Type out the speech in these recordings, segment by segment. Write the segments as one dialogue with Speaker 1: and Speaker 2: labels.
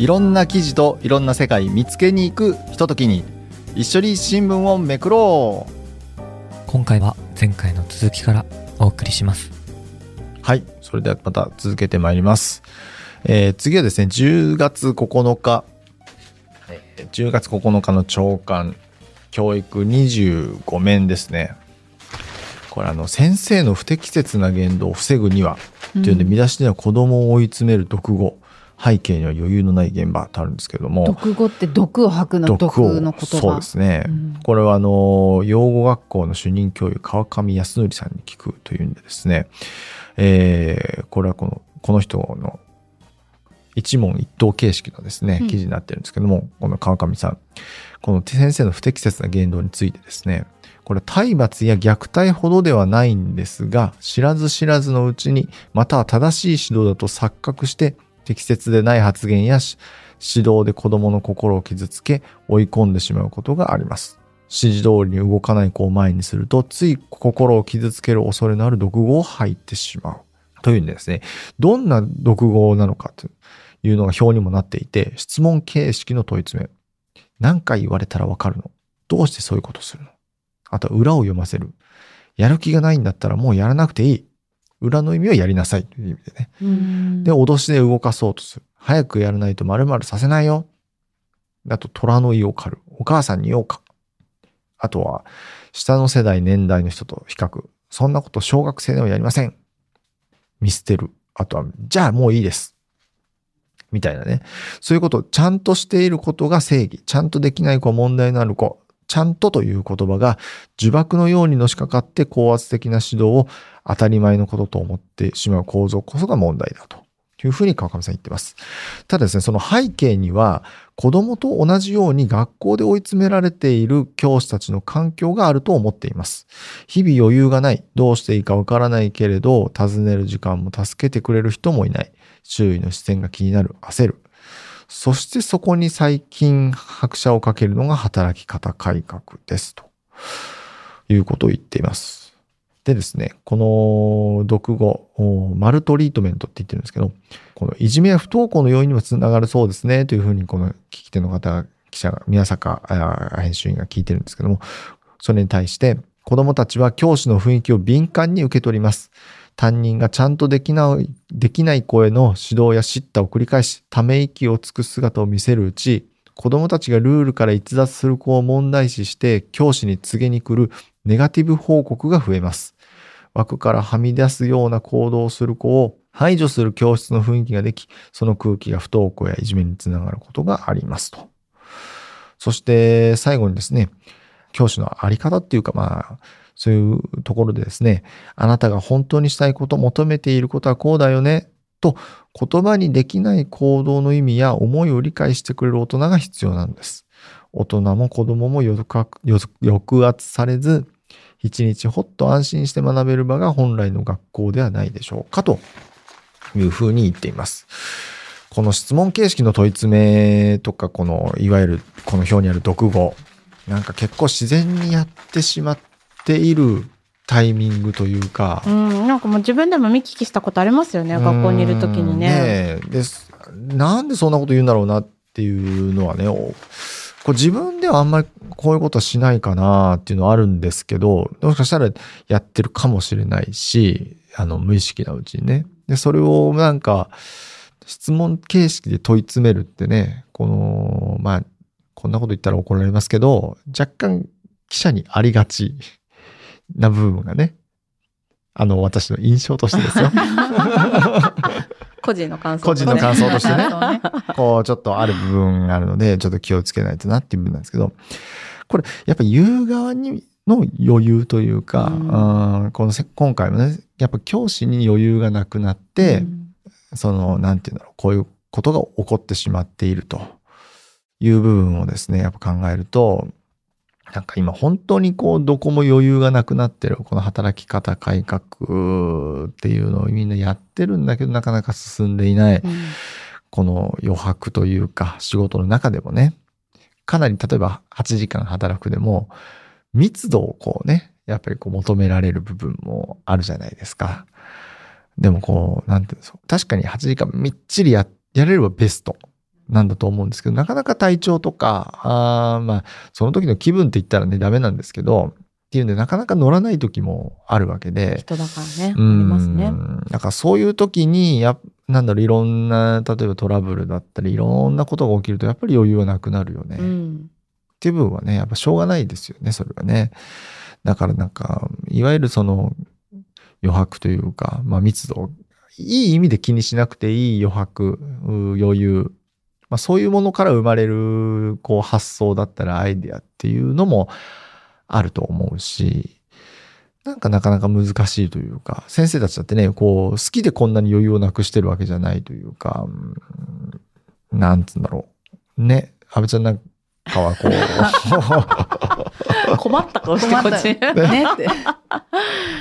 Speaker 1: いろんな記事といろんな世界見つけに行くひとときに一緒に新聞をめくろう。
Speaker 2: 今回は前回の続きからお送りします。
Speaker 1: はいそれではまた続けてまいります、えー次はですね10月9日。えー10月9日の朝刊教育25面ですね。これあの先生の不適切な言動を防ぐにはというんで見出しでは子供を追い詰める読語背景には余裕のない現場とあるんですけれども。
Speaker 3: 毒語って毒を吐くの毒の言葉。
Speaker 1: そうですね、
Speaker 3: うん。
Speaker 1: これはあの養護学校の主任教諭川上康則さんに聞くというんでですね、えーこれはこのこの人の一問一答形式のですね
Speaker 3: うん。
Speaker 1: 記事になってるんですけども、この川上さん。この先生の不適切な言動についてですね。これ体罰や虐待ほどではないんですが知らず知らずのうちにまたは正しい指導だと錯覚して適切でない発言や指導で子供の心を傷つけ追い込んでしまうことがあります。指示通りに動かない子を前にするとつい心を傷つける恐れのある毒語を吐いてしまう。というんでですね、どんな毒語なのかというのが表にもなっていて、質問形式の問い詰め。何回言われたらわかるの？どうしてそういうことするの？あと裏を読ませる。やる気がないんだったらもうやらなくていい。裏の意味はやりなさいという意味でね。
Speaker 3: うん
Speaker 1: で、脅しで動かそうとする。早くやらないと丸々させないよ。あと、虎の意を狩る。お母さんに言おうか。あとは、下の世代、年代の人と比較。そんなこと小学生ではやりません。見捨てる。あとは、じゃあもういいです。みたいなね。そういうことをちゃんとしていることが正義。ちゃんとできない子は問題のある子。ちゃんとという言葉が呪縛のようにのしかかって高圧的な指導を当たり前のことと思ってしまう構造こそが問題だと。いうふうに川上さん言ってます。ただですね、その背景には子供と同じように学校で追い詰められている教師たちの環境があると思っています。日々余裕がない、どうしていいかわからないけれど、尋ねる時間も助けてくれる人もいない。周囲の視線が気になる、焦る。そしてそこに最近拍車をかけるのが働き方改革です。ということを言っています。でですね、この読語、マルトリートメントって言ってるんですけど、このいじめや不登校の要因にもつながるそうですね、というふうにこの聞き手の方、記者が、宮坂編集員が聞いてるんですけども、それに対して、子供たちは教師の雰囲気を敏感に受け取ります。担任がちゃんとできない、できない子への指導や叱咤を繰り返し、ため息をつく姿を見せるうち、子供たちがルールから逸脱する子を問題視して、教師に告げに来るネガティブ報告が増えます。枠からはみ出すような行動をする子を排除する教室の雰囲気ができ、その空気が不登校やいじめにつながることがありますと。そして最後にですね、教師のあり方っていうかまあ、そういうところでですね、あなたが本当にしたいこと、求めていることはこうだよね、と言葉にできない行動の意味や思いを理解してくれる大人が必要なんです。大人も子供も抑圧されず、一日ほっと安心して学べる場が本来の学校ではないでしょうかというふうに言っています。この質問形式の問い詰めとか、このいわゆるこの表にある読語、なんか結構自然にやってしまっているタイミングというか、
Speaker 3: うん、なんかもう自分でも見聞きしたことありますよね、学校にいる時にね。
Speaker 1: うんねえですなんでそんなこと言うんだろうなっていうのはね、おこう自分ではあんまりこういうことはしないかなっていうのはあるんですけど、もしかしたらやってるかもしれないし、あの、無意識なうちにね。で、それをなんか、質問形式で問い詰めるってね、この、まあ、こんなこと言ったら怒られますけど、若干記者にありがちな部分がね、あの、私の印象としてですよ。
Speaker 3: 個人の感想
Speaker 1: 個人の感想としてね。こう、ちょっとある部分があるので、ちょっと気をつけないとなっていう部分なんですけど、これ、やっぱ言う側にの余裕というか、
Speaker 3: うん。
Speaker 1: うんこのせ今回もね、やっぱ教師に余裕がなくなって、
Speaker 3: うん。
Speaker 1: その、なんていうんだろう、こういうことが起こってしまっているという部分をですね、やっぱ考えると、なんか今本当にこう、どこも余裕がなくなってる、この働き方改革っていうのをみんなやってるんだけど、なかなか進んでいない。
Speaker 3: うん
Speaker 1: この余白というか仕事の中でもね、かなり例えば8時間働くでも、密度をこうね、やっぱりこう求められる部分もあるじゃないですか。でもこう、なんていうんですか。確かに8時間みっちりや、やれればベスト。なんだと思うんですけど、なかなか体調とか、あーまあ、その時の気分って言ったらね、ダメなんですけど、っていうんで、なかなか乗らない時もあるわけで、
Speaker 3: 人だからね。あ
Speaker 1: う
Speaker 3: りますね。
Speaker 1: ん。だからそういう時に、やっなんだろう、いろんな、例えばトラブルだったり、いろんなことが起きると、やっぱり余裕はなくなるよね。
Speaker 3: うん。
Speaker 1: っていう部分はね、やっぱしょうがないですよね、それはね。だからなんか、いわゆるその余白というか、まあ密度、いい意味で気にしなくていい余白、う余裕、まあそういうものから生まれるこう発想だったらアイデアっていうのもあると思うし、なんかなかなか難しいというか、先生たちだってね、こう、好きでこんなに余裕をなくしてるわけじゃないというか、うんなんつうんだろう。ね、安倍ちゃんなんかはこう、
Speaker 3: 困った顔してこっち。
Speaker 4: ねって。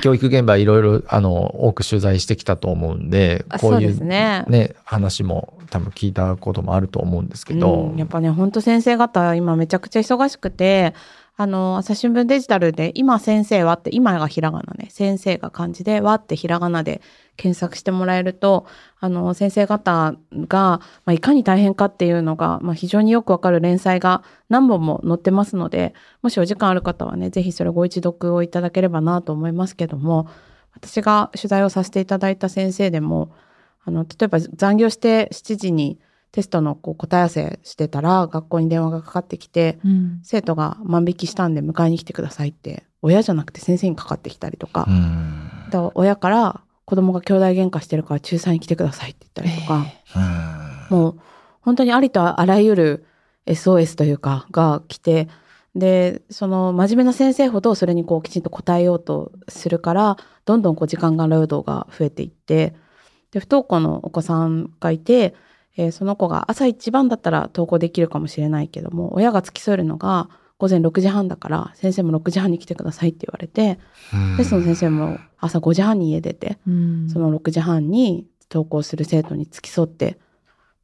Speaker 1: 教育現場いろいろ、あの、多く取材してきたと思うんで
Speaker 3: あ、
Speaker 1: こうい
Speaker 3: うね
Speaker 1: ね、話も多分聞いたこともあると思うんですけど
Speaker 3: うん、やっぱね、本当先生方、今めちゃくちゃ忙しくて、あの、朝日新聞デジタルで、今先生はって、今がひらがなね、先生が漢字で、はってひらがなで検索してもらえると、あの、先生方が、まあ、いかに大変かっていうのが、まあ、非常によくわかる連載が何本も載ってますので、もしお時間ある方はね、ぜひそれご一読をいただければなと思いますけども、私が取材をさせていただいた先生でも、あの、例えば残業して7時にテストのこう答え合わせしてたら、学校に電話がかかってきて、
Speaker 4: うん。
Speaker 3: 生徒が万引きしたんで迎えに来てくださいって、親じゃなくて先生にかかってきたりとか、
Speaker 1: うん。
Speaker 3: 親から子供が兄弟喧嘩してるから仲裁に来てくださいって言ったりとか、
Speaker 1: うん
Speaker 3: もう本当にありとあらゆる SOS というかが来てでその真面目な先生ほどそれにこうきちんと答えようとするからどんどんこう時間外労働が増えていってで不登校のお子さんがいて、えーその子が朝一番だったら登校できるかもしれないけども親が付き添えるのが午前6時半だから先生も6時半に来てくださいって言われてでその先生も朝5時半に家出て
Speaker 4: うん。
Speaker 3: その6時半に登校する生徒に付き添ってっ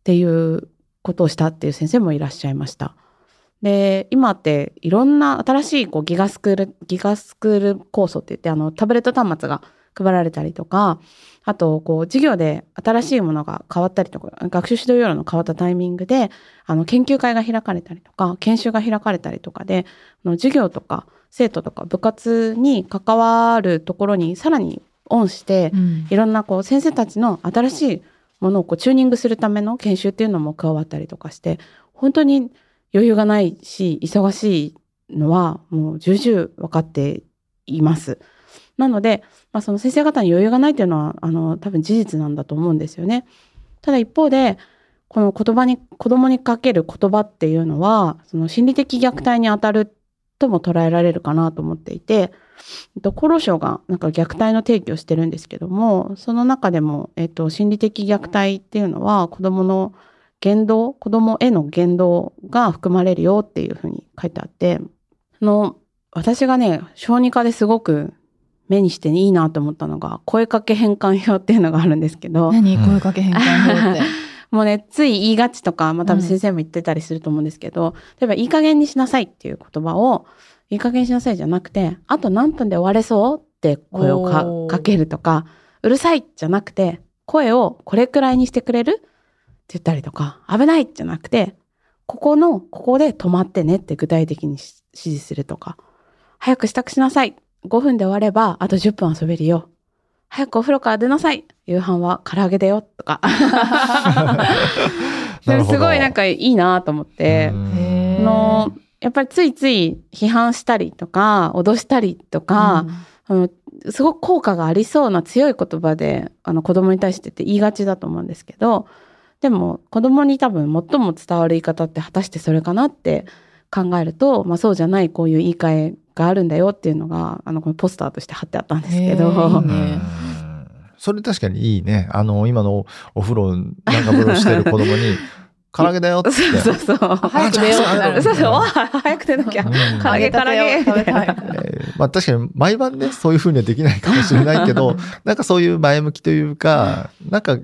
Speaker 3: ていうことをしたっていう先生もいらっしゃいました。で今っていろんな新しいこうギガスクールギガスクール構想って言ってあのタブレット端末が配られたりとかあとこう授業で新しいものが変わったりとか学習指導要領の変わったタイミングであの研究会が開かれたりとか研修が開かれたりとかであの授業とか生徒とか部活に関わるところにさらにオンして
Speaker 4: うん
Speaker 3: いろんなこう先生たちの新しいものをこうチューニングするための研修っていうのも加わったりとかして本当に余裕がないし忙しいのはもう重々分かっています。なので、まあ、その先生方に余裕がないっていうのはあの多分事実なんだと思うんですよね。ただ一方でこの言葉に子供にかける言葉っていうのはその心理的虐待にあたるとも捉えられるかなと思っていて、厚労省がなんか虐待の定義をしてるんですけどもその中でも、えっと、心理的虐待っていうのは子供の言動子供への言動が含まれるよっていうふうに書いてあってあの私がね小児科ですごく目にしていいなと思ったのが声かけ変換表っていうのがあるんですけど
Speaker 4: 何？声かけ変換表って。
Speaker 3: もうねつい言いがちとか、まあ、多分
Speaker 4: うん
Speaker 3: 先生も言ってたりすると思うんですけど、例えばいい加減にしなさいっていう言葉をいい加減にしなさいじゃなくてあと何分で終われそうって声をかけるとかうるさいじゃなくて声をこれくらいにしてくれるって言ったりとか危ないじゃなくてここのここで止まってねって具体的にし指示するとか早く支度しなさい5分で終わればあと10分遊べるよ。早くお風呂から出なさい。夕飯は唐揚げだよ。とか。それすごいなんかいいなと思って、のやっぱりついつい批判したりとか脅したりとか、あのすごく効果がありそうな強い言葉であの子供に対してって言いがちだと思うんですけどでも子供に多分最も伝わる言い方って果たしてそれかなって考えると、まあ、そうじゃないこういう言い換えがあるんだよっていうのがあのこのポスターとして貼ってあったんですけど、
Speaker 4: へー。いい
Speaker 1: うん。
Speaker 4: ね
Speaker 1: それ確かにいいね。あの、今のお風呂、なんか風呂してる子供に、唐揚げだよって。
Speaker 3: そうそうそう。
Speaker 4: 早く出ようってなる。
Speaker 3: そうそう。早く出なきゃ。
Speaker 1: うん。
Speaker 3: 唐揚げ唐揚げ。
Speaker 4: 食べたい。
Speaker 1: えーまあ確かに毎晩ね、そういう風にはできないかもしれないけど、なんかそういう前向きというか、なんか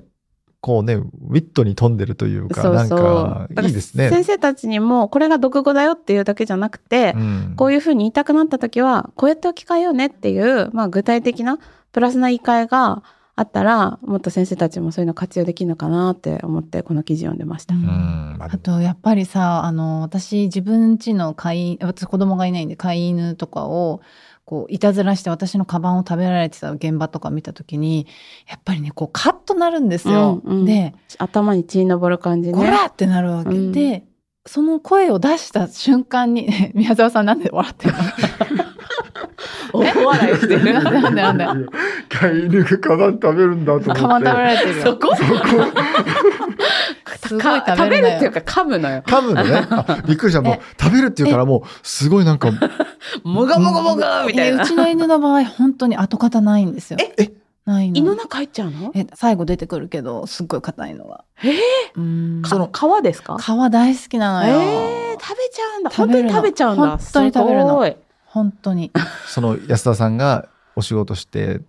Speaker 1: こうね、ウィットに富んでるというか、なんかいいですね。
Speaker 3: 先生たちにもこれが独語だよっていうだけじゃなくて、
Speaker 1: うん
Speaker 3: こういうふうに言いたくなった時はこうやって置き換えようねっていう、まあ、具体的なプラスな言い換えがあったらもっと先生たちもそういうの活用できるのかなって思ってこの記事読んでました。
Speaker 1: あ
Speaker 4: あとやっぱりさあの私自分家の飼い私子供がいないんで飼い犬とかをこういたずらして私のカバンを食べられてた現場とか見た時にやっぱりねこうカッとなるんですよ。
Speaker 3: うんうん
Speaker 4: で
Speaker 3: 頭に血昇る感じね。
Speaker 4: こらってなるわけ、
Speaker 3: うん
Speaker 4: でその声を出した瞬間に 宮沢さんなんで笑ってるの？
Speaker 3: 大笑いしてる。
Speaker 4: なんでなんでなんで
Speaker 1: 飼い犬がカバン食べるんだと思って。
Speaker 4: カバン食べられてるよ。
Speaker 3: そこ？
Speaker 4: すご
Speaker 3: 食
Speaker 4: 食べる
Speaker 3: っていうか噛むのよ。
Speaker 1: 噛むのね。あ、びっくりした。もう
Speaker 4: え
Speaker 1: 食べるっていうからもう、すごいなんか、
Speaker 3: もがもがもがみたいな
Speaker 4: でう。ちの犬の場合本当に跡形ないんですよ。
Speaker 1: え？
Speaker 4: ないの。
Speaker 3: 胃の中入っちゃうの？
Speaker 4: え最後出てくるけどすっごい硬いのが。
Speaker 3: え？
Speaker 4: うん
Speaker 1: その
Speaker 3: 皮ですか？
Speaker 4: 皮大好きなのよ。
Speaker 3: えー、食べちゃうんだ。本当に食べちゃうんだ。
Speaker 4: 本当に食べるの
Speaker 3: すごい
Speaker 4: 本当に。
Speaker 1: その安田さんがお仕事して、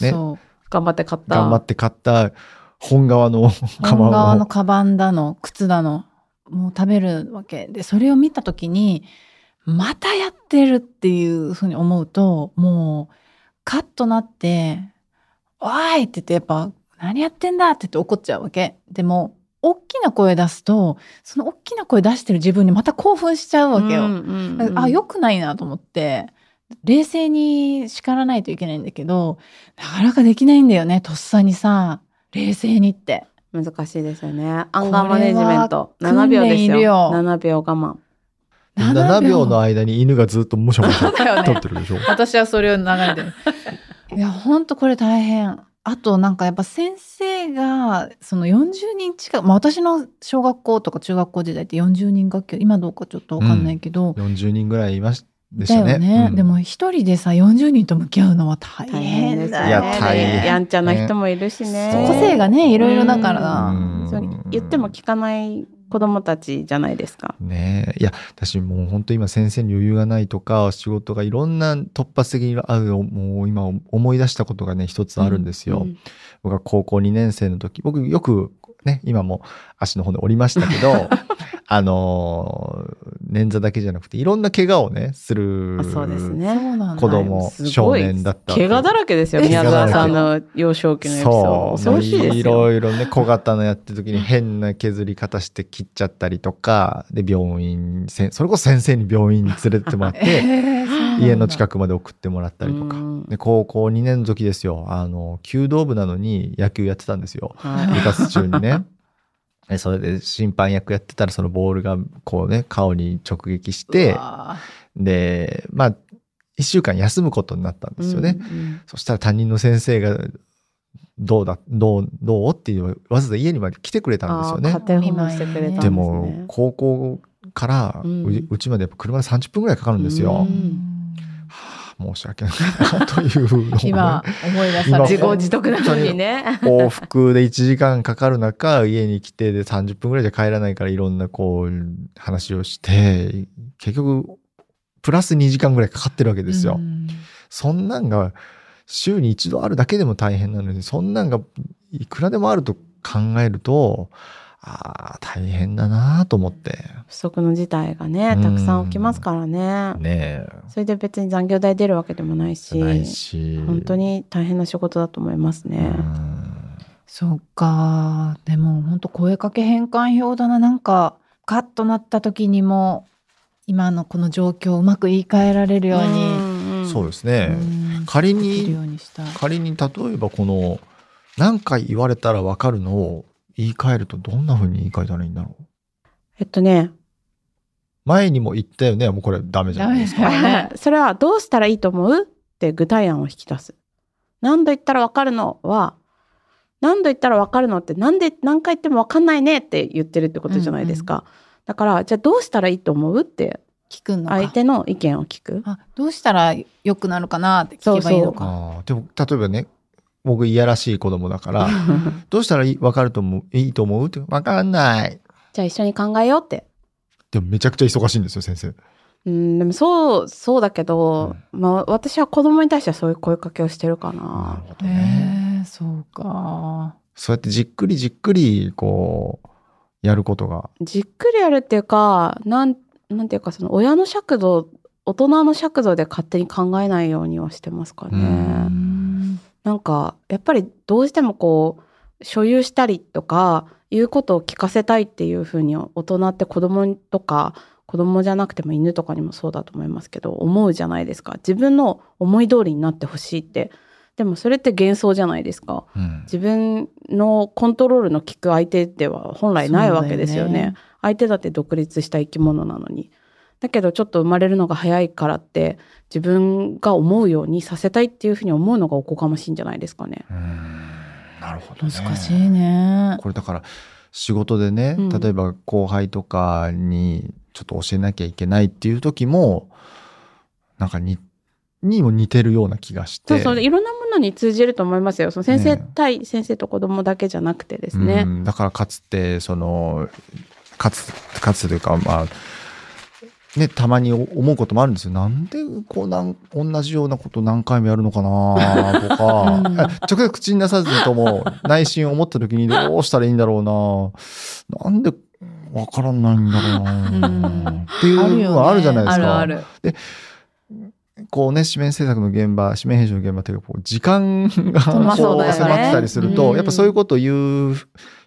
Speaker 1: ね
Speaker 4: そう。
Speaker 3: 頑張って買った。
Speaker 1: 頑張って買った本革のカバ
Speaker 4: 本革
Speaker 1: ンを。
Speaker 4: のカバンだの靴だのもう食べるわけでそれを見た時にまたやってるっていうふうに思うともうカッとなって「おい!」って言ってやっぱ「何やってんだ!」って言って怒っちゃうわけでも大きな声出すとその大きな声出してる自分にまた興奮しちゃうわけよ。
Speaker 3: うんうんうん
Speaker 4: あ良くないなと思って冷静に叱らないといけないんだけどなかなかできないんだよねとっさにさ冷静にって。
Speaker 3: 難しいですよね。アンガーマネジメント。
Speaker 4: これは
Speaker 3: 7秒ですよ。
Speaker 4: よ
Speaker 3: 7秒我慢。
Speaker 1: 7秒の間に犬がずっとむしゃむしゃ
Speaker 4: だよね
Speaker 1: 撮ってるでしょ？
Speaker 4: 私はそれを流れてる。いやほんとこれ大変。あとなんかやっぱ先生がその40人近く、まあ、私の小学校とか中学校時代って40人学級今どうかちょっとわかんないけど、
Speaker 1: 40人ぐらいいましでしたね。
Speaker 4: ね、
Speaker 1: うん
Speaker 4: でも一人でさ40人と向き合うのは大変だ
Speaker 1: いや
Speaker 4: よね。
Speaker 1: 大変
Speaker 3: やんちゃな人もいるしね。
Speaker 1: そう
Speaker 4: 個性がねいろいろだから
Speaker 1: う
Speaker 4: な。
Speaker 1: ん
Speaker 3: 言っても聞かない子供たちじゃないですか。
Speaker 1: ねえいや私もう本当今先生に余裕がないとか仕事がいろんな突発的にあるもう今思い出したことがね一つあるんですよ。
Speaker 3: うん
Speaker 1: 僕が高校2年生の時僕よくね今も足の骨折りましたけど あのー捻挫だけじゃなくていろんな怪我をねする子供
Speaker 3: すごい
Speaker 1: 少年だった
Speaker 3: 怪我だらけですよ、
Speaker 1: え
Speaker 3: 宮沢さん
Speaker 1: 怪
Speaker 3: の幼少期のエピソード。
Speaker 1: そう。
Speaker 3: 恐ろしいです
Speaker 1: い
Speaker 3: よ。
Speaker 1: ろいろね小型のやってる時に変な削り方して切っちゃったりとかで病院せそれこそ先生に病院に連れてってもらって
Speaker 4: えー
Speaker 1: 家の近くまで送ってもらったりとか。
Speaker 3: うん。
Speaker 1: で高校2年の時ですよ。あの弓道部なのに野球やってたんですよ。
Speaker 3: はい。
Speaker 1: 部活中にね。でそれで審判役やってたらそのボールがこうね顔に直撃し
Speaker 4: う
Speaker 1: て
Speaker 4: わ
Speaker 1: でまあ1週間休むことになったんですよね。
Speaker 3: うんうん
Speaker 1: そしたら担任の先生がどうだどうどうっていうわざわざ家にまで来てくれたんですよね
Speaker 3: ですね。
Speaker 1: でも高校から
Speaker 3: う
Speaker 1: ちまで車で30分ぐらいかかるんですよ。
Speaker 3: う
Speaker 1: は
Speaker 3: ん
Speaker 1: あ申し訳ないなというのをね
Speaker 4: 今思い出さ
Speaker 1: 今
Speaker 4: れて
Speaker 3: 自業自得なのにね。
Speaker 1: 往復で1時間かかる中家に来てで30分ぐらいじゃ帰らないからいろんなこう話をして結局プラス2時間ぐらいかかってるわけですよ。
Speaker 4: うん
Speaker 1: そんなんが週に一度あるだけでも大変なのにそんなんがいくらでもあると考えるとああ大変だなと思って
Speaker 3: 不測の事態がね、たくさん起きますからね。
Speaker 1: ね
Speaker 3: それで別に残業代出るわけでもない
Speaker 1: え
Speaker 3: し、
Speaker 1: ないし
Speaker 3: 本当に大変な仕事だと思います
Speaker 1: う
Speaker 3: ね。
Speaker 1: ん
Speaker 4: そっか。でも本当声かけ変換表だな。なんかカッとなった時にも今のこの状況をうまく言い換えられるように。
Speaker 1: そうですね、
Speaker 4: うん
Speaker 1: 仮
Speaker 4: できる
Speaker 1: に
Speaker 4: ように。
Speaker 1: 仮に例えばこの何回言われたら分かるのを言い換えるとどんな風に言い換えたらいいんだろう？
Speaker 3: えっとね、
Speaker 1: 前にも言ったよねもうこれダメじゃないですか
Speaker 3: それはどうしたらいいと思う？って具体案を引き出す。何度言ったらわかるのは、何度言ったらわかるのって何で何回言ってもわかんないねって言ってるってことじゃないですか。だから、じゃあどうしたらいいと思う？って
Speaker 4: 聞くのか。
Speaker 3: 相手の意見を聞く。
Speaker 4: あどうしたら良くなるかなって聞けばいいのか。
Speaker 1: でも例えばね僕いやらしい子供だから どうしたらいい分かると思う？いいと思う？って。分かんない。
Speaker 3: じゃあ一緒に考えようって。
Speaker 1: でもめちゃくちゃ忙しいんですよ先生。
Speaker 3: うん、でもそう、そうだけど、まあ私は子供に対してはそういう声かけをしてるかな。
Speaker 1: なるね。
Speaker 4: えそうか。
Speaker 1: そうやってじっくりじっくりこうやることが。
Speaker 3: じっくりやるっていうか、なん、なんていうかその親の尺度、大人の尺度で勝手に考えないようにはしてますかね。なんかやっぱりどうしてもこう所有したりとか言うことを聞かせたいっていうふうに大人って子供とか子供じゃなくても犬とかにもそうだと思いますけど思うじゃないですか。自分の思い通りになってほしいって。でもそれって幻想じゃないですか。
Speaker 1: うん。
Speaker 3: 自分のコントロールの効く相手では本来ないわけですよね
Speaker 4: よね
Speaker 3: 相手だって独立した生き物なのにだけどちょっと生まれるのが早いからって自分が思うようにさせたいっていうふうに思うのがおこがましいんじゃないですかね。
Speaker 1: うーんなるほどね。
Speaker 4: 難しいね。
Speaker 1: これだから仕事でね、
Speaker 3: うん
Speaker 1: 例えば後輩とかにちょっと教えなきゃいけないっていう時もなんかににも似てるような気がして
Speaker 3: そうそういろんなものに通じると思いますよ。その先生
Speaker 1: ね
Speaker 3: 対先生と子供だけじゃなくてですね。
Speaker 1: うんだからかつてそのかつかつてというかまあねたまに思うこともあるんですよ。なんでこうなん同じようなこと何回もやるのかなとか、
Speaker 3: うん。
Speaker 1: 直接口に出さずとも内心思った時にどうしたらいいんだろうな。なんでわからないんだろうな。っていうのはあるじゃないですか。
Speaker 3: あるある。
Speaker 1: こうね、紙面制作の現場、紙面編集の現場っていうか、こう時間がこう迫ってたりすると、
Speaker 3: うん。
Speaker 1: やっぱそういうことを言う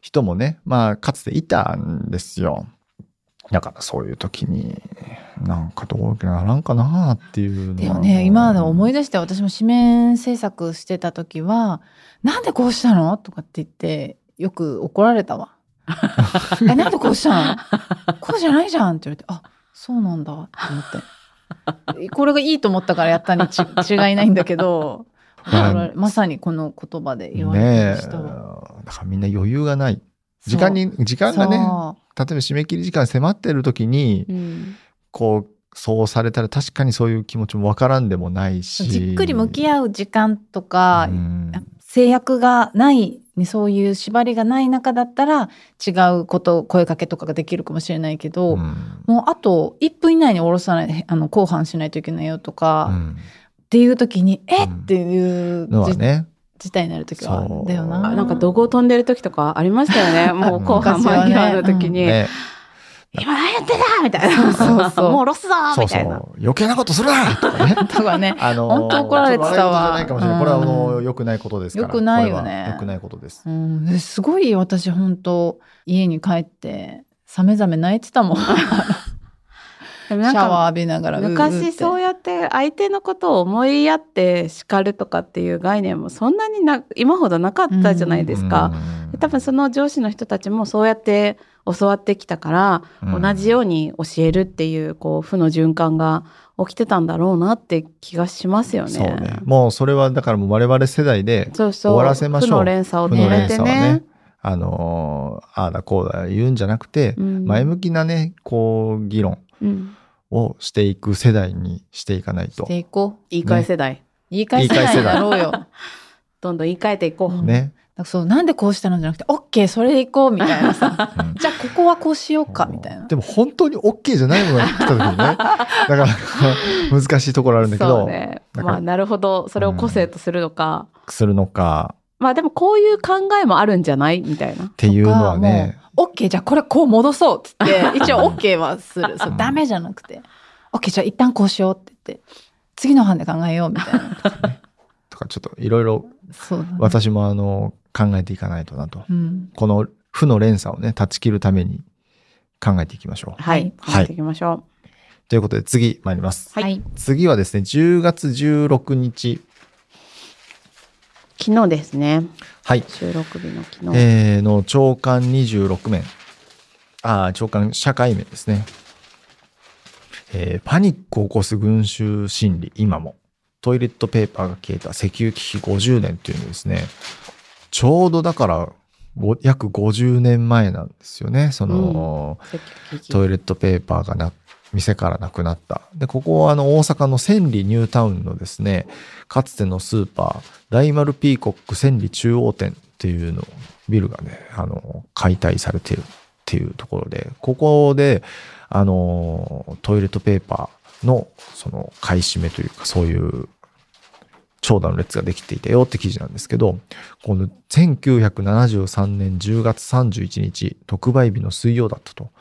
Speaker 1: 人もね、まあ、かつていたんですよ。だからそういう時に、なんかどうならんかなっていう。
Speaker 4: でもね、今でも思い
Speaker 1: 出
Speaker 4: 出して私も紙面制作してた時は、なんでこうしたのとかって言って、よく怒られたわ。え、なんでこうしたの？こうじゃないじゃんって言われて、あ、そうなんだって思って。これがいいと思ったからやったにち 違いないんだけど、まさにこの言葉で言われ。ましたわ。
Speaker 1: だからみんな余裕がない。時間に、時間がね、
Speaker 4: そ
Speaker 1: 例えば締め切り時間迫ってる時に、
Speaker 3: うん。
Speaker 1: こう、そうされたら確かにそういう気持ちもわからんでもないうし。
Speaker 4: じっくり向き合う時間とか、
Speaker 1: うん。
Speaker 4: 制約がない、ね、そういう縛りがない中だったら違うこと声かけとかができるかもしれないけど、
Speaker 1: うん。
Speaker 4: もうあと1分以内に下ろさないあの後半しないといけないよとか、っ
Speaker 1: うん。
Speaker 4: ていう時に、え？
Speaker 1: うん。
Speaker 4: っていうじ
Speaker 1: のはね。
Speaker 4: 事態になる時はだよな。
Speaker 3: あなんか怒号飛んでる時とかありましたよね。もう後半間際の時に、
Speaker 1: ね
Speaker 3: 今何やってんだみたいな。
Speaker 4: そうそうそう
Speaker 3: もう下ろすぞ
Speaker 1: そうそ
Speaker 3: みたいな。
Speaker 1: う。余計なことするなとかね。
Speaker 4: とかね
Speaker 1: あのー
Speaker 4: 本当怒られてたわ。
Speaker 1: これはあの
Speaker 4: うん
Speaker 1: 良くないことですから。
Speaker 4: 良くないよね
Speaker 1: 良くないことです。
Speaker 4: うん、ですごい私本当家に帰ってさめざめ泣いてたもん シャワー浴びながら
Speaker 3: 昔そう
Speaker 4: や
Speaker 3: やって相手のことを思いやって叱るとかっていう概念もそんなにな今ほどなかったじゃないですか。
Speaker 1: うん
Speaker 3: 多分その上司の人たちもそうやって教わってきたから、
Speaker 1: うん。
Speaker 3: 同じように教えるっていうこう負の循環が起きてたんだろうなって気がしますよね。
Speaker 1: そうね。もうそれはだからもう我々世代で
Speaker 3: そうそう。
Speaker 1: 終わらせましょう。
Speaker 3: 負の連鎖を止めて
Speaker 1: ね。、あのーああだこうだ言うんじゃなくて、
Speaker 3: うん。
Speaker 1: 前向きなね、こう、議論。
Speaker 3: うん
Speaker 1: をしていく世代にしていかないと
Speaker 4: して。いこう
Speaker 3: 言い換え世代、
Speaker 4: 言い返せないだろうよ。
Speaker 3: どんどん言い換えていこう。
Speaker 4: うん
Speaker 1: ね。
Speaker 4: だからそうなんでこうしたのじゃなくて、オッケーそれでいこうみたいなさ。
Speaker 1: うん
Speaker 4: じゃあここはこうしようかみたいな。
Speaker 1: でも本当に OK じゃないものが来た時にね、だから難しいところあるんだけど、
Speaker 3: そうね。まあなるほど。それを個性とするのか。
Speaker 1: するのか
Speaker 3: まあでもこういう考えもあるんじゃない？みたいな
Speaker 1: っ。ていうのはね、
Speaker 4: オッケーじゃあこれこう戻そうっつって、一応オッケーはする。そう
Speaker 1: うん
Speaker 4: ダメじゃなくて、オッケーじゃあ一旦こうしようって言って、次の班で考えようみたいな。
Speaker 1: とかちょっといろいろ。私もあの考えていかないとなと。
Speaker 4: うん。
Speaker 1: この負の連鎖をね、断ち切るために考えていきましょう。
Speaker 3: はい。
Speaker 1: はい
Speaker 3: 考えていきましょ
Speaker 1: ということで次参ります。
Speaker 3: はい
Speaker 4: はい。
Speaker 1: 次はですね、10月16日。
Speaker 3: う。昨日ですね。
Speaker 1: はい。
Speaker 3: 収録日の昨日。
Speaker 1: えーの長官26面。ああ、長官社会面ですね。えーパニックを起こす群衆心理、今も。トイレットペーパーが消えた石油危機50年っていうのですね。ちょうどだから、ご約50年前なんですよね。その、トイレットペーパーがな店からなくなった。で、ここはあの大阪の千里ニュータウンのですね、かつてのスーパー、大丸ピーコック千里中央店っていうの、ビルがね、あの、解体されてるっていうところで、ここで、あの、トイレットペーパーのその買い占めというか、そういう長蛇の列ができていたよって記事なんですけど、この1973年10月31日、特売日の水曜だったと。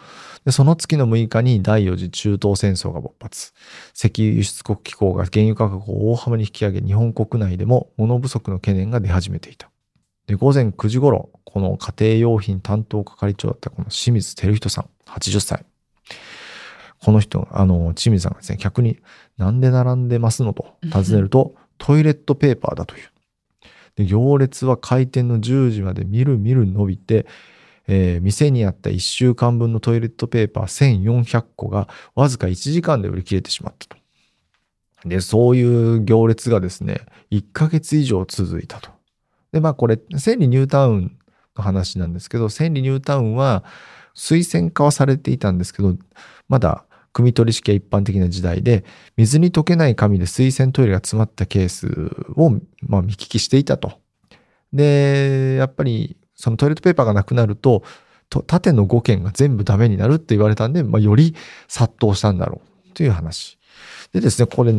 Speaker 1: でその月の6日に第4次中東戦争が勃発。石油輸出国機構が原油価格を大幅に引き上げ、日本国内でも物不足の懸念が出始めていた。で、午前9時頃、この家庭用品担当係長だったこの清水照人さん、80歳。この人、あの、清水さんがですね、客になんで並んでますのと尋ねると、トイレットペーパーだという。で行列は開店の10時までみるみる伸びて、えー店にあった1週間分のトイレットペーパー1400個がわずか1時間で売り切れてしまったと。で、そういう行列がですね、1ヶ月以上続いたと。で、まあこれ、千里ニュータウンの話なんですけど、千里ニュータウンは推薦化はされていたんですけど、まだ汲み取り式が一般的な時代で、水に溶けない紙で水洗トイレが詰まったケースを、まあ、見聞きしていたと。で、やっぱりそのトイレットペーパーがなくなると、と縦の5件が全部ダメになるって言われたんで、まあ、より殺到したんだろうという話。でですね、これ、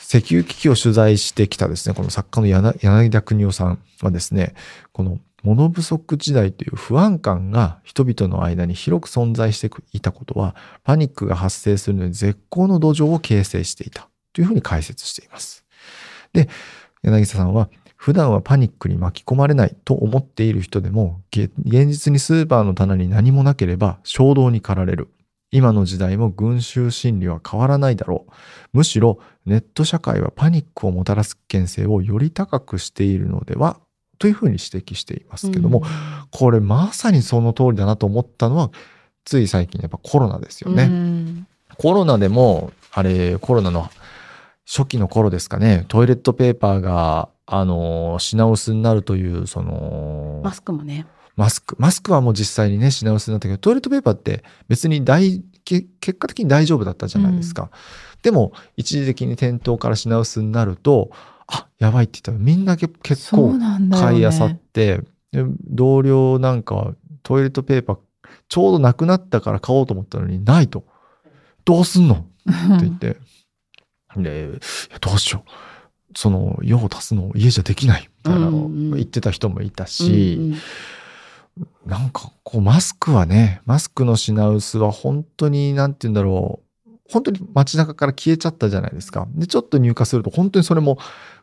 Speaker 1: 石油危機を取材してきたですね、この作家の柳柳田邦夫さんはですね、この物不足時代という不安感が人々の間に広く存在していたことは、パニックが発生するのに絶好の土壌を形成していたというふうに解説しています。で、柳田さんは、普段はパニックに巻き込まれないと思っている人でも、現実にスーパーの棚に何もなければ衝動に駆られる。今の時代も群衆心理は変わらないだろう。むしろネット社会はパニックをもたらす危険性をより高くしているのではというふうに指摘していますけども、これまさにその通りだなと思ったのは、つい最近やっぱコロナですよね。
Speaker 4: うん
Speaker 1: コロナでも、あれ、コロナの初期の頃ですかね、トイレットペーパーが、あの、品薄になるという、その、
Speaker 3: マスクもね。
Speaker 1: マスク。マスクはもう実際にね、品薄になったけど、トイレットペーパーって別に大、け結果的に大丈夫だったじゃないですか。でも、一時的に店頭から品薄になると、あ、やばいって言ったらみんなけ結構。買いあさって、で同僚なんかはトイレットペーパーちょうどなくなったから買おうと思ったのにないと。どうすんの？って言って。で、どうしよう。その、用を足すの家じゃできないみたいなのを言ってた人もいたし、
Speaker 3: うんうん
Speaker 1: なんかこうマスクはね、マスクの品薄は本当になんて言うんだろう。本当に街中から消えちゃったじゃないですか。で、ちょっと入荷すると本当にそれも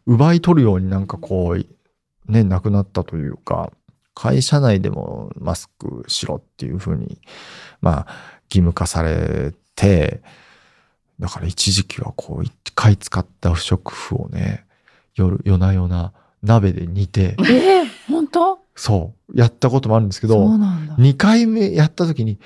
Speaker 1: 奪い取るようになんかこう、ね、なくなったというか、会社内でもマスクしろっていうふうに、まあ、義務化されて、だから一時期はこう、一回使った不織布をね、夜、夜な夜な鍋で煮て、
Speaker 4: えー、本当？
Speaker 1: そう、やったこともあるんですけ
Speaker 4: そ
Speaker 1: ど、
Speaker 4: うなんだ。
Speaker 1: 2回目やった時に、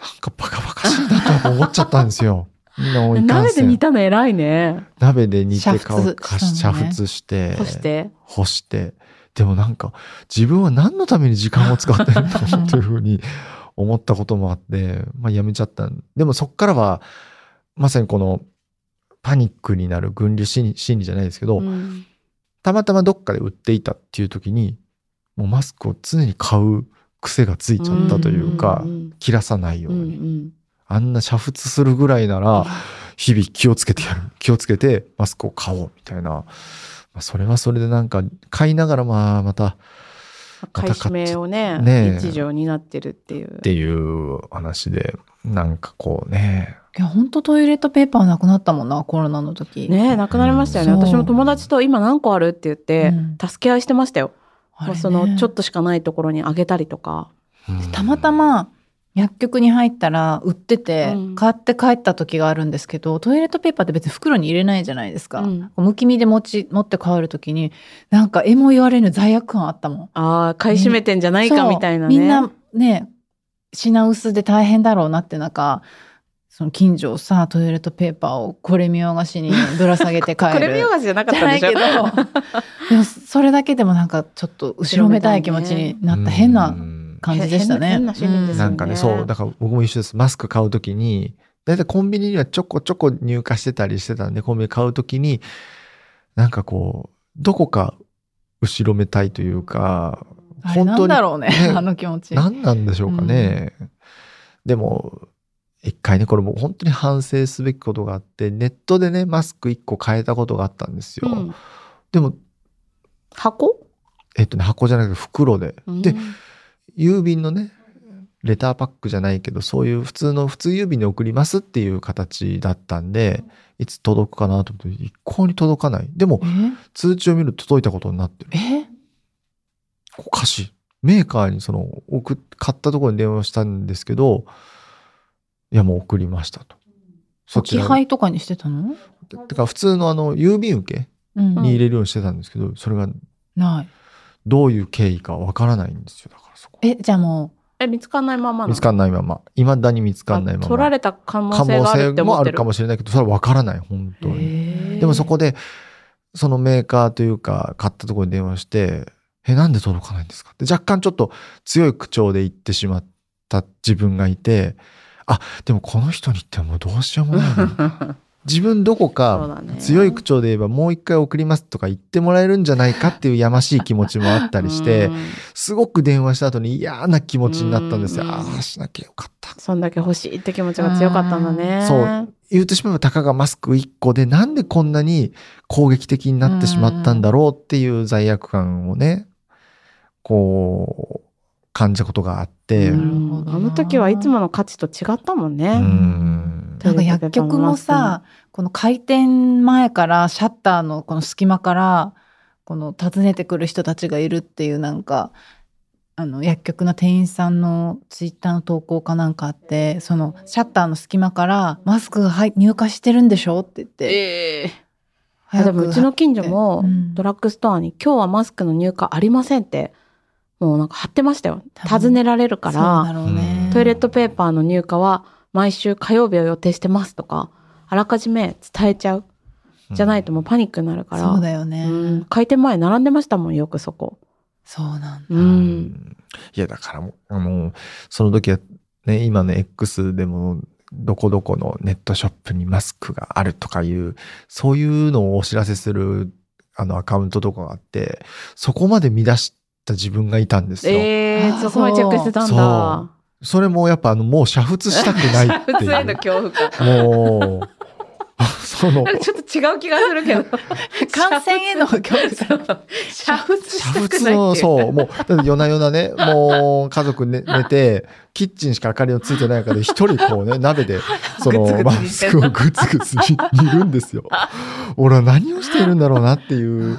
Speaker 1: なんかバカバカしいなと思っちゃったんですよ。
Speaker 3: 鍋で煮たの偉いね。
Speaker 1: 鍋で煮て
Speaker 4: 煮
Speaker 1: 顔
Speaker 4: 沸
Speaker 1: か
Speaker 4: し
Speaker 1: 煮沸して、
Speaker 3: そして。
Speaker 1: 干して。でもなんか、自分は何のために時間を使ってるんだろうというふうに 思ったこともあって、まあやめちゃったん。でもそっからは、まさにこの、パニックになる軍流心理じゃないですけど、
Speaker 3: うん
Speaker 1: たまたまどっかで売っていたっていう時に、もうマスクを常に買う癖がついちゃったというか、
Speaker 3: ん
Speaker 1: 切らさないよ
Speaker 3: う
Speaker 1: うんに。
Speaker 3: うん
Speaker 1: あんな煮沸するぐらいなら、日々気をつけてやる。気をつけてマスクを買おうみたいな。まあ、それはそれでなんか買いながらまあまた
Speaker 3: 買い占めをね
Speaker 1: ねえ。
Speaker 3: 日常になってるっていう。
Speaker 1: っていう話で、なんかこうね。
Speaker 4: いや、本当トイレットペーパーなくなったもんな、コロナの時。
Speaker 3: ねえなくなりましたよね、
Speaker 4: うん。
Speaker 3: 私も友達と今何個あるって言って、
Speaker 4: うん。
Speaker 3: 助け合いしてましたよ、もうそのちょっとしかないところにあげたりとか。
Speaker 4: たまたま薬局に入ったら売ってて、
Speaker 3: うん。
Speaker 4: 買って帰った時があるんですけどトイレットペーパーって別に袋に入れないじゃないですか、
Speaker 3: うん。
Speaker 4: むき身で持ち持って帰る時になんかえも言われぬ罪悪感あったもん。
Speaker 3: ああ買い占めてんじゃないかみたいなね。
Speaker 4: みんなね品薄で大変だろうなって中その近所をさトイレットペーパーをこれ見よがしに ぶら下げて帰る。
Speaker 3: これ見よがしじゃなかったんでしょ？
Speaker 4: けど。でもそれだけでもなんかちょっと後ろめたい気持ちになった。変な感じでしたね。
Speaker 3: な
Speaker 1: んかね、そう、だから僕も一緒です。マスク買うときに、だいたいコンビニにはちょこちょこ入荷してたりしてたんで、コンビニ買うときに、なんかこう、どこか後ろめたいというか、
Speaker 4: あれなんだろうね
Speaker 1: ね
Speaker 4: あの気持ち。
Speaker 1: 何なんでしょうかね。でも、一回ね、これもう本当に反省すべきことがあって、ネットでね、マスク一個変えたことがあったんですよ。
Speaker 3: うん
Speaker 1: でも、
Speaker 3: 箱？
Speaker 1: えっとね、箱じゃなくて袋で。で、郵便のね、レターパックじゃないけど、そういう普通の普通郵便で送りますっていう形だったんで、いつ届くかなと思って、一向に届かない。でも、
Speaker 4: え？
Speaker 1: 通知を見ると届いたことになってる。
Speaker 4: え？
Speaker 1: おかしい。メーカーにその、送っ、買ったところに電話したんですけど、いや、もう送りましたと。そち
Speaker 4: 置。配とかにしてたの？
Speaker 1: てか、普通のあの、郵便受け
Speaker 4: うん
Speaker 1: に入れるようにしてたんですけど、それが
Speaker 4: ない。
Speaker 1: どういう経緯かわからないんですよ。だからそこ。
Speaker 4: え、じゃあも
Speaker 3: え、見つかんないまま
Speaker 1: 見つかんないまま。未だに見つかんないまま。
Speaker 3: 取られた可能性があるっ
Speaker 1: 性もある。かもしれないけど、それはわからない、本当
Speaker 4: う。
Speaker 1: に。でもそこで、そのメーカーというか、買ったところに電話して、え、なんで届かないんですか？って若干ちょっと強い口調で言ってしまった自分がいて、あ、でもこの人に言ってはもうどうしようもないな。自分どこか強い口調で言えばもう一回送りますとか言ってもらえるんじゃないかっていうやましい気持ちもあったりして
Speaker 3: う、ん
Speaker 1: すごく電話した後に嫌な気持ちになったんですよ。
Speaker 3: うん
Speaker 1: ああ、しなきゃよかった。
Speaker 3: そんだけ欲しいって気持ちが強かったんだね。
Speaker 1: そう。言ってしまえばたかがマスク1個でなんでこんなに攻撃的になってしまったんだろうっていう罪悪感をね、こう、感じたことがあって、
Speaker 3: あの時はいつもの価値と違ったもんね。
Speaker 1: ん。
Speaker 4: なんか薬局もさ、この開店前からシャッターのこの隙間から、この訪ねてくる人たちがいるっていうなんか、あの薬局の店員さんのツイッターの投稿かなんかあって、そのシャッターの隙間からマスクが入入荷してるんでしょって言って。
Speaker 3: ええ
Speaker 4: 早く
Speaker 3: でもうちの近所も
Speaker 4: うん
Speaker 3: ドラッグストアに今日はマスクの入荷ありませんってもうなんか貼ってましたよ。尋ねられるから。トイレットペーパーの入荷は毎週火曜日を予定してますとかあらかじめ伝えちゃうじゃないともうパニックになるから。
Speaker 4: そうだよね。
Speaker 3: うん開店前並んでましたもんよくそこ。
Speaker 4: そうなんだ。
Speaker 3: う。
Speaker 1: うんんいや、だからもう、もう、その時はね、今の X でも、どこどこのネットショップにマスクがあるとかいう、そういうのをお知らせする、あのアカウントとかがあって、そこまで乱した自分がいたんですよ。
Speaker 3: ええ
Speaker 4: あ
Speaker 3: そこまでチェックしてたん
Speaker 1: そ
Speaker 3: だ。
Speaker 1: それもやっぱあの、もう煮沸したくないって
Speaker 3: いう。煮沸
Speaker 1: への。
Speaker 3: 恐怖感。
Speaker 1: もう、その、
Speaker 3: ちょっ違う気がするけど。
Speaker 4: 感染への恐怖
Speaker 3: そう煮沸
Speaker 1: 煮
Speaker 3: したくないって
Speaker 1: 沸の、
Speaker 3: いう。
Speaker 1: そう、もう、夜な夜なね、もう家族寝寝て、キッチンしか明かりのついてないから、一人こうね、鍋で、そのマスクをグツグツ煮煮るんですよ。俺は何をしているんだろうなっていう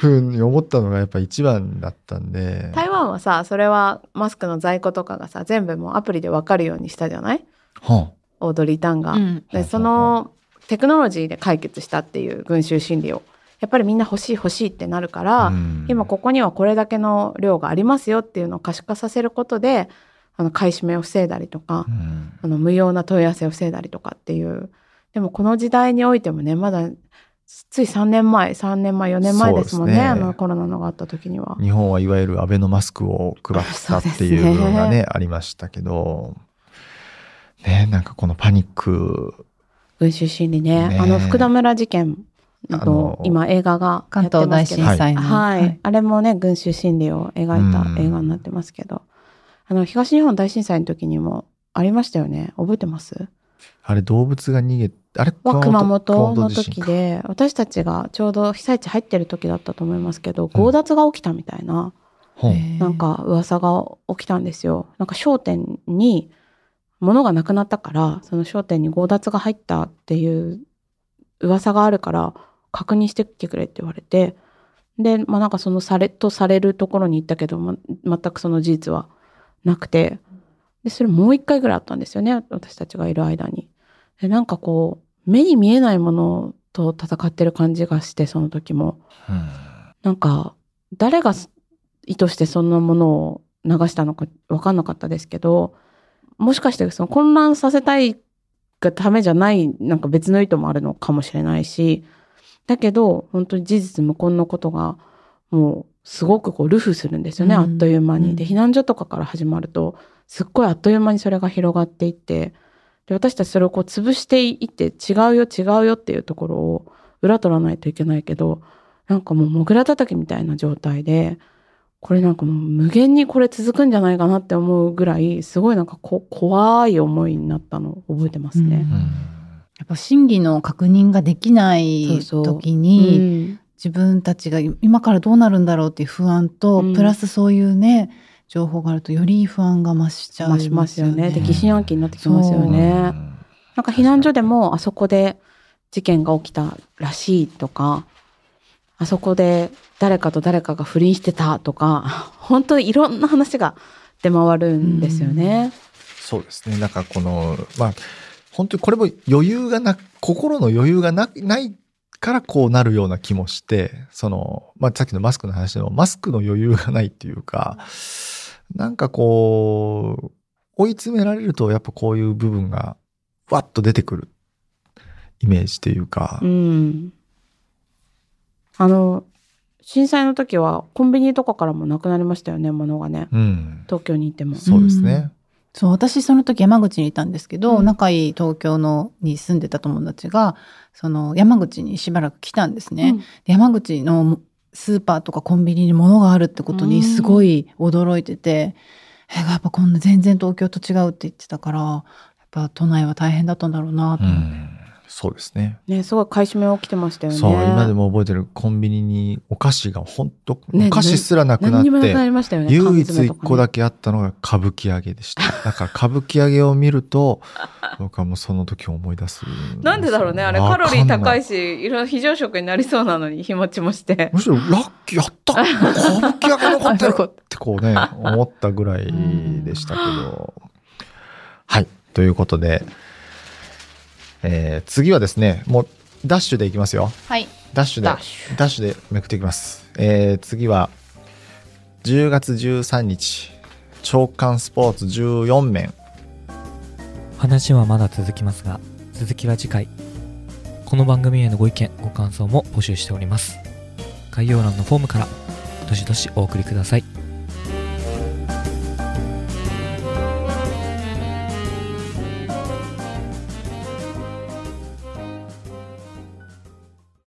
Speaker 1: ふうに思ったのがやっぱ一番だったんで。
Speaker 3: 台湾はさ、それはマスクの在庫とかがさ、全部もうアプリでわかるようにしたじゃない？
Speaker 1: は
Speaker 3: オードリー・タンが。
Speaker 4: うん
Speaker 3: で、そのテクノロジーで解決したっていう群衆心理を。やっぱりみんな欲しい欲しいってなるから、
Speaker 1: あうん
Speaker 3: 今ここにはこれだけの量がありますよっていうのを可視化させることで、あの買い占めを防いだりとか
Speaker 1: う、ん
Speaker 3: あの無用な問い合わせを防いだりとかっていう。でもこの時代においてもね、まだつい3年前、3年前、4年前ですもんね、
Speaker 1: ね
Speaker 3: あのコロナのがあった時には。
Speaker 1: 日本はいわゆるアベノマスクを配ったっていうのがね、ありましたけど、ね、なんかこのパニック、
Speaker 3: 群衆心理ね
Speaker 1: ね
Speaker 3: あの福田村事件
Speaker 1: あ
Speaker 3: の
Speaker 1: の
Speaker 3: 今映画がやって
Speaker 4: 関東大
Speaker 3: ますけど。
Speaker 4: 震災の。
Speaker 3: はい、あれもね群衆心理を描いた映画になってますけど、あの東日本大震災の時にもありましたよね。覚えてます？
Speaker 1: あれ動物が逃げ、あれ
Speaker 3: は熊本の時で私たちがちょうど被災地入ってる時だったと思いますけど強奪が起きたみたいな、
Speaker 1: ほん
Speaker 3: なんか噂が起きたんですよ。なんか商店に物がなくなったから、その商店に強奪が入ったっていう噂があるから確認してきてくれって言われて、で、まあなんかそのされ、とされるところに行ったけど、ま、全くその事実はなくて、で、それもう一回ぐらいあったんですよね、私たちがいる間に。で、なんかこう、目に見えないものと戦ってる感じがして、その時も。
Speaker 1: うん
Speaker 3: なんか誰が意図してそんなものを流したのか分かんなかったですけどもしかしてその混乱させたいがためじゃないなんか別の意図もあるのかもしれないしだけど本当に事実無根のことがもうすごくこうルフするんですよね、
Speaker 4: うん
Speaker 3: あっという間に。
Speaker 4: うん
Speaker 3: で避難所とかから始まるとすっごいあっという間にそれが広がっていってで私たちそれをこう潰していって違うよ違うよっていうところを裏取らないといけないけどなんかもうモグラ叩きみたいな状態でこれなんかもう無限にこれ続くんじゃないかなって思うぐらいすごいなんかこ怖い思いになったのを覚えてますね。
Speaker 4: うん。やっぱ真偽の確認ができない
Speaker 3: そうそう。
Speaker 4: 時に
Speaker 3: うん。
Speaker 4: 自分たちが今からどうなるんだろうっていう不安と、
Speaker 3: うん。
Speaker 4: プラスそういうね情報があるとより不安が増しちゃい
Speaker 3: 増しますよね。で、
Speaker 1: うん。
Speaker 3: 疑心暗鬼になってきますよ
Speaker 1: う
Speaker 3: ね。
Speaker 1: ん
Speaker 3: なんか避難所でもあそこで事件が起きたらしいとか、あそこで誰かと誰かが不倫してたとか、本当にいろんな話が出回るんですよね。
Speaker 1: そうですね。なんかこの、まあ、本当にこれも余裕がな、心の余裕がなないからこうなるような気もして、その、まあ、さっきのマスクの話でも、マスクの余裕がないっていうか、なんかこう、追い詰められると、やっぱこういう部分が、わっと出てくるイメージというか
Speaker 3: う、ん。あの、震災の時はコンビニとかからもなくなりましたよね、物がね。
Speaker 1: うん。
Speaker 3: 東京に行っても。
Speaker 1: そうですね。
Speaker 4: そう、私その時山口にいたんですけど、
Speaker 3: うん
Speaker 4: 仲いい東京のに住んでた友達が、その山口にしばらく来たんですね。
Speaker 3: うん
Speaker 4: で山口のスーパーとかコンビニに物があるってことにすごい驚いてて、えやっぱこんな全然東京と違うって言ってたから、やっぱ都内は大変だったんだろうなと思って。
Speaker 1: うん。そうですね。
Speaker 3: ね、すごい買い占め起きてましたよね。
Speaker 1: そう、今でも覚えてるコンビニにお菓子が本当、
Speaker 3: ね
Speaker 1: お菓子すらなくなって、
Speaker 3: りましたよね。
Speaker 1: 唯一一個だけあったのが歌舞伎揚げでした。だから歌舞伎揚げを見ると、僕はもうその時を思い出す。
Speaker 3: なんでだろうね。あれカロリー高い
Speaker 1: し。
Speaker 3: し、いろいろ非常食になりそうなのに日持ちもして。
Speaker 1: むしろラッキーやった歌舞伎揚げ残ってるってこうね、思ったぐらいでしたけど。はい。ということで、えー次はですね、もうダッシュでいきますよ。
Speaker 4: はい。
Speaker 1: ダッシュで、
Speaker 3: ダ
Speaker 1: ダ
Speaker 3: ッ
Speaker 1: ッ
Speaker 3: シュ
Speaker 1: シュでめくっていきます。えー次は、10月13日、長官スポーツ14面。
Speaker 2: 話はまだ続きますが、続きは次回。この番組へのご意見、ご感想も募集しております。概要欄のフォームから、どしどしお送りください。